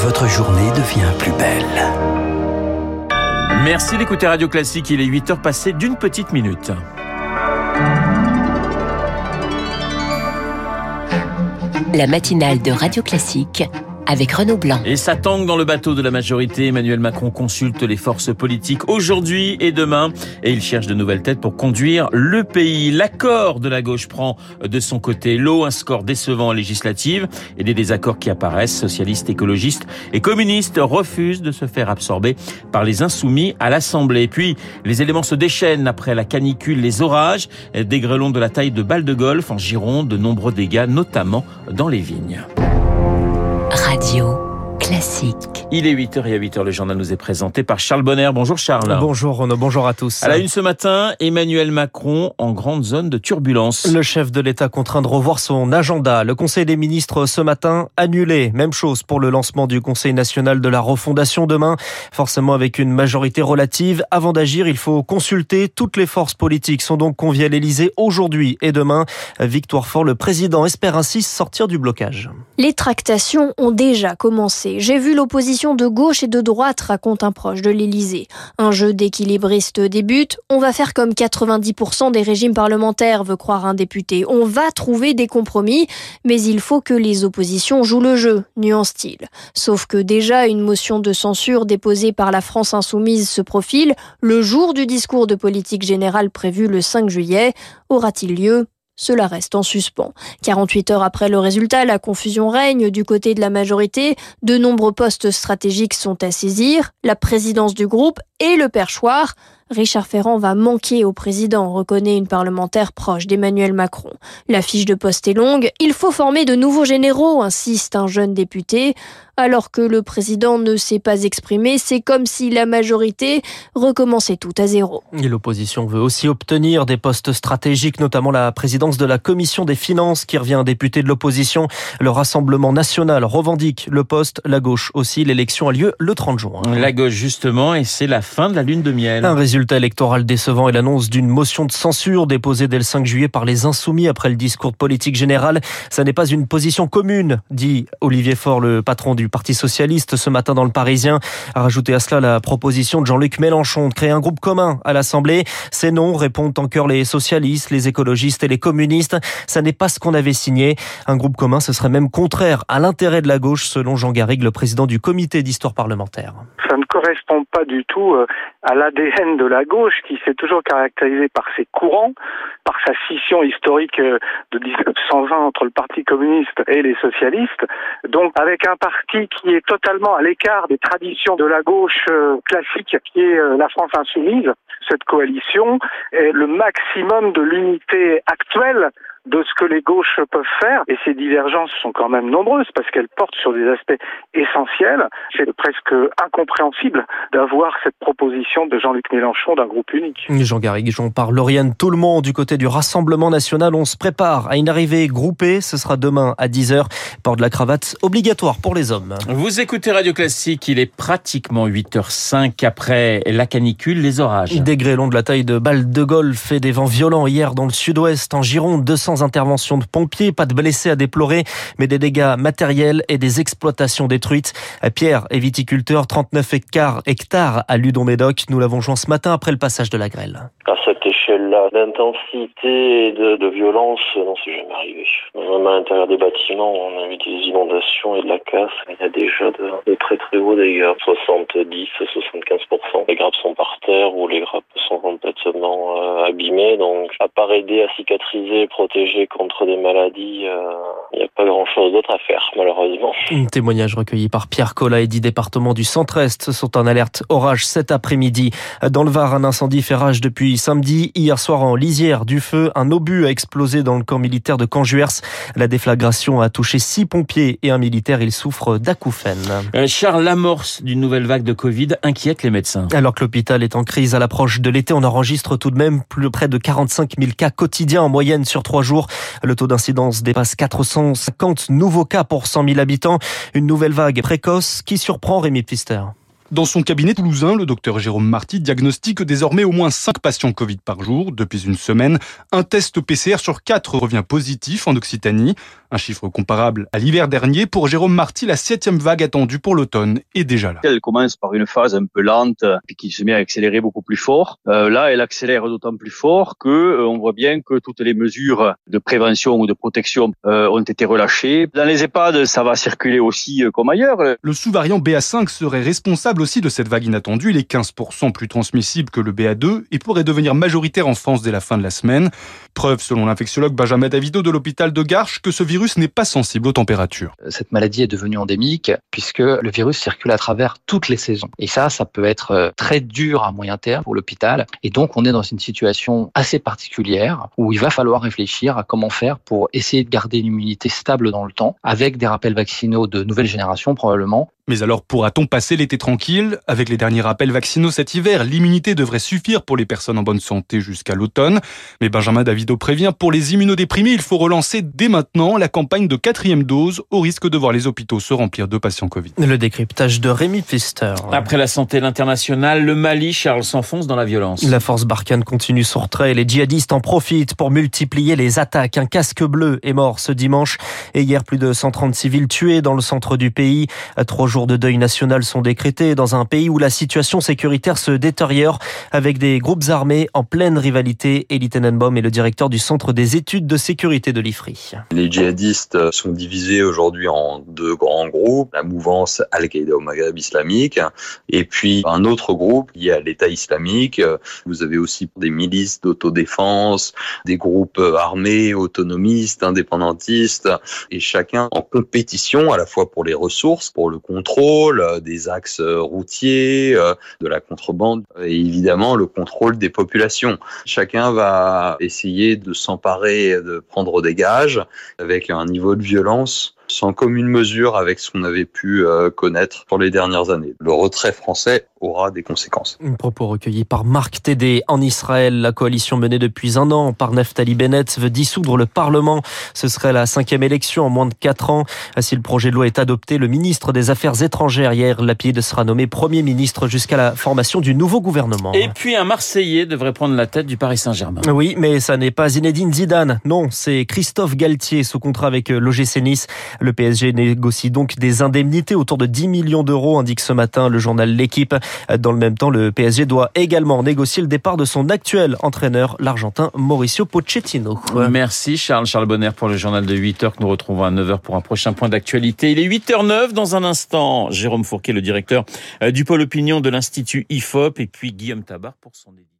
votre journée devient plus belle. Merci d'écouter Radio Classique, il est 8h passé d'une petite minute. La matinale de Radio Classique avec Renaud Blanc. Et ça tangue dans le bateau de la majorité. Emmanuel Macron consulte les forces politiques aujourd'hui et demain et il cherche de nouvelles têtes pour conduire le pays. L'accord de la gauche prend de son côté l'eau, un score décevant en législative et des désaccords qui apparaissent. Socialistes, écologistes et communistes refusent de se faire absorber par les insoumis à l'Assemblée. Puis les éléments se déchaînent après la canicule, les orages, des grêlons de la taille de balles de golf en Gironde, de nombreux dégâts, notamment dans les vignes. Radio classique. Il est 8h et à 8h, le journal nous est présenté par Charles Bonner. Bonjour Charles. Bonjour Renaud, bonjour à tous. À la une ce matin, Emmanuel Macron en grande zone de turbulence. Le chef de l'État contraint de revoir son agenda. Le Conseil des ministres ce matin annulé. Même chose pour le lancement du Conseil national de la refondation demain. Forcément avec une majorité relative. Avant d'agir, il faut consulter. Toutes les forces politiques sont donc conviées à l'Elysée aujourd'hui et demain. Victoire Fort, le président espère ainsi sortir du blocage. Les tractations ont déjà commencé. J'ai vu l'opposition de gauche et de droite, raconte un proche de l'Élysée. Un jeu d'équilibriste débute. On va faire comme 90% des régimes parlementaires, veut croire un député. On va trouver des compromis, mais il faut que les oppositions jouent le jeu, nuance-t-il. Sauf que déjà une motion de censure déposée par la France insoumise se profile le jour du discours de politique générale prévu le 5 juillet. Aura-t-il lieu? Cela reste en suspens. 48 heures après le résultat, la confusion règne du côté de la majorité. De nombreux postes stratégiques sont à saisir. La présidence du groupe et le perchoir. Richard Ferrand va manquer au président, reconnaît une parlementaire proche d'Emmanuel Macron. La fiche de poste est longue. Il faut former de nouveaux généraux, insiste un jeune député. Alors que le président ne s'est pas exprimé, c'est comme si la majorité recommençait tout à zéro. Et l'opposition veut aussi obtenir des postes stratégiques, notamment la présidence de la commission des finances qui revient un député de l'opposition. Le Rassemblement national revendique le poste, la gauche aussi. L'élection a lieu le 30 juin. La gauche justement, et c'est la fin de la lune de miel. Un résultat électoral décevant et l'annonce d'une motion de censure déposée dès le 5 juillet par les insoumis après le discours de politique générale. Ça n'est pas une position commune, dit Olivier Faure, le patron du Parti socialiste ce matin dans le Parisien. A rajouté à cela la proposition de Jean-Luc Mélenchon de créer un groupe commun à l'Assemblée. Ces noms répondent en cœur les socialistes, les écologistes et les communistes. Ça n'est pas ce qu'on avait signé. Un groupe commun, ce serait même contraire à l'intérêt de la gauche, selon Jean Garrigue, le président du comité d'histoire parlementaire. Ça ne correspond pas du tout euh, à l'ADN de la gauche qui s'est toujours caractérisée par ses courants, par sa scission historique euh, de 1920 entre le Parti communiste et les socialistes. Donc avec un parti qui est totalement à l'écart des traditions de la gauche euh, classique qui est la France insoumise, cette coalition est le maximum de l'unité actuelle de ce que les gauches peuvent faire. Et ces divergences sont quand même nombreuses parce qu'elles portent sur des aspects essentiels. C'est presque incompréhensible d'avoir cette proposition de Jean-Luc Mélenchon d'un groupe unique. Jean Garrigue, j'en parle Lauriane tout le monde du côté du Rassemblement national. On se prépare à une arrivée groupée. Ce sera demain à 10h. Port de la cravate obligatoire pour les hommes. Vous écoutez Radio Classique. Il est pratiquement 8h05 après la canicule, les orages. Des grêlons de la taille de balles de golf et des vents violents hier dans le sud-ouest, en Gironde, 200 interventions de pompiers, pas de blessés à déplorer, mais des dégâts matériels et des exploitations détruites. Pierre est viticulteur, 39 hectares, à Ludon-Médoc. Nous l'avons joint ce matin après le passage de la grêle. À cette échelle-là, d'intensité de, de, violence, non, c'est jamais arrivé. Même à l'intérieur des bâtiments, on a eu des inondations et de la casse. Il y a déjà de, très très hauts dégâts, 70, 75%. Les grappes sont par terre ou les grappes sont complètement euh, abîmées. Donc, à part aider à cicatriser, protéger contre des maladies, euh, il n'y a pas grand-chose d'autre à faire, malheureusement. Un témoignage recueilli par Pierre Collat et dix départements du centre-est sont en alerte orage cet après-midi. Dans le Var, un incendie fait rage depuis samedi. Hier soir, en lisière du feu, un obus a explosé dans le camp militaire de Canjuers. La déflagration a touché six pompiers et un militaire. Il souffre d'acouphènes. Euh, Charles, l'amorce d'une nouvelle vague de Covid inquiète les médecins. Alors que l'hôpital est en crise à l'approche de l'été, on enregistre tout de même plus près de 45 000 cas quotidiens en moyenne sur trois jours. Le taux d'incidence dépasse 450 nouveaux cas pour 100 000 habitants. Une nouvelle vague précoce qui surprend Rémi Pfister. Dans son cabinet toulousain, le docteur Jérôme Marty diagnostique désormais au moins 5 patients Covid par jour. Depuis une semaine, un test PCR sur 4 revient positif en Occitanie. Un chiffre comparable à l'hiver dernier. Pour Jérôme Marty, la septième vague attendue pour l'automne est déjà là. Elle commence par une phase un peu lente et qui se met à accélérer beaucoup plus fort. Euh, là, elle accélère d'autant plus fort que euh, on voit bien que toutes les mesures de prévention ou de protection euh, ont été relâchées. Dans les EHPAD, ça va circuler aussi euh, comme ailleurs. Le sous-variant BA5 serait responsable aussi de cette vague inattendue. Il est 15% plus transmissible que le BA2 et pourrait devenir majoritaire en France dès la fin de la semaine. Preuve, selon l'infectiologue Benjamin Davido de l'hôpital de Garches, que ce virus n'est pas sensible aux températures. Cette maladie est devenue endémique puisque le virus circule à travers toutes les saisons. Et ça, ça peut être euh, très dur à moyen terme pour l'hôpital. Et donc, on est dans une situation assez particulière où il va falloir réfléchir à comment faire pour essayer de garder une immunité stable dans le temps avec des rappels vaccinaux de nouvelle génération probablement mais alors pourra-t-on passer l'été tranquille Avec les derniers rappels vaccinaux cet hiver, l'immunité devrait suffire pour les personnes en bonne santé jusqu'à l'automne. Mais Benjamin Davido prévient, pour les immunodéprimés, il faut relancer dès maintenant la campagne de quatrième dose au risque de voir les hôpitaux se remplir de patients Covid. Le décryptage de Rémi Pfister. Après la santé l'international, le Mali, Charles, s'enfonce dans la violence. La force Barkhane continue son retrait et les djihadistes en profitent pour multiplier les attaques. Un casque bleu est mort ce dimanche et hier plus de 130 civils tués dans le centre du pays. Trois jours de deuil national sont décrétés dans un pays où la situation sécuritaire se détériore avec des groupes armés en pleine rivalité. Elie Tenenbaum est le directeur du Centre des études de sécurité de l'IFRI. Les djihadistes sont divisés aujourd'hui en deux grands groupes. La mouvance Al-Qaïda au Maghreb islamique et puis un autre groupe lié à l'État islamique. Vous avez aussi des milices d'autodéfense, des groupes armés, autonomistes, indépendantistes et chacun en compétition à la fois pour les ressources, pour le contrôle euh, des axes euh, routiers, euh, de la contrebande et évidemment le contrôle des populations. Chacun va essayer de s'emparer, de prendre des gages avec un niveau de violence sans commune mesure avec ce qu'on avait pu connaître pour les dernières années. Le retrait français aura des conséquences. Un propos recueilli par Marc Tédé en Israël. La coalition menée depuis un an par Naftali Bennett veut dissoudre le Parlement. Ce serait la cinquième élection en moins de quatre ans. Si le projet de loi est adopté, le ministre des Affaires étrangères, hier, Lapide, sera nommé Premier ministre jusqu'à la formation du nouveau gouvernement. Et puis un Marseillais devrait prendre la tête du Paris Saint-Germain. Oui, mais ça n'est pas Zinedine Zidane. Non, c'est Christophe Galtier sous contrat avec l'OGC Nice. Le PSG négocie donc des indemnités autour de 10 millions d'euros, indique ce matin le journal L'équipe. Dans le même temps, le PSG doit également négocier le départ de son actuel entraîneur, l'Argentin Mauricio Pochettino. Merci Charles, Charles Bonner pour le journal de 8h que nous retrouvons à 9h pour un prochain point d'actualité. Il est 8h09 dans un instant. Jérôme Fourquet, le directeur euh, du pôle opinion de l'Institut IFOP et puis Guillaume Tabar pour son édition.